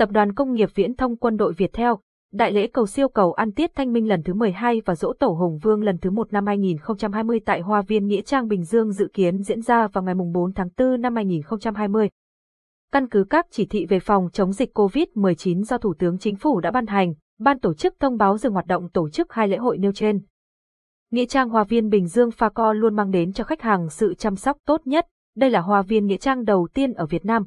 tập đoàn công nghiệp viễn thông quân đội Việt Theo, đại lễ cầu siêu cầu ăn tiết thanh minh lần thứ 12 và dỗ tổ Hùng Vương lần thứ 1 năm 2020 tại Hoa viên Nghĩa Trang Bình Dương dự kiến diễn ra vào ngày 4 tháng 4 năm 2020. Căn cứ các chỉ thị về phòng chống dịch COVID-19 do Thủ tướng Chính phủ đã ban hành, ban tổ chức thông báo dừng hoạt động tổ chức hai lễ hội nêu trên. Nghĩa trang Hoa viên Bình Dương Pha Co luôn mang đến cho khách hàng sự chăm sóc tốt nhất. Đây là hoa viên nghĩa trang đầu tiên ở Việt Nam,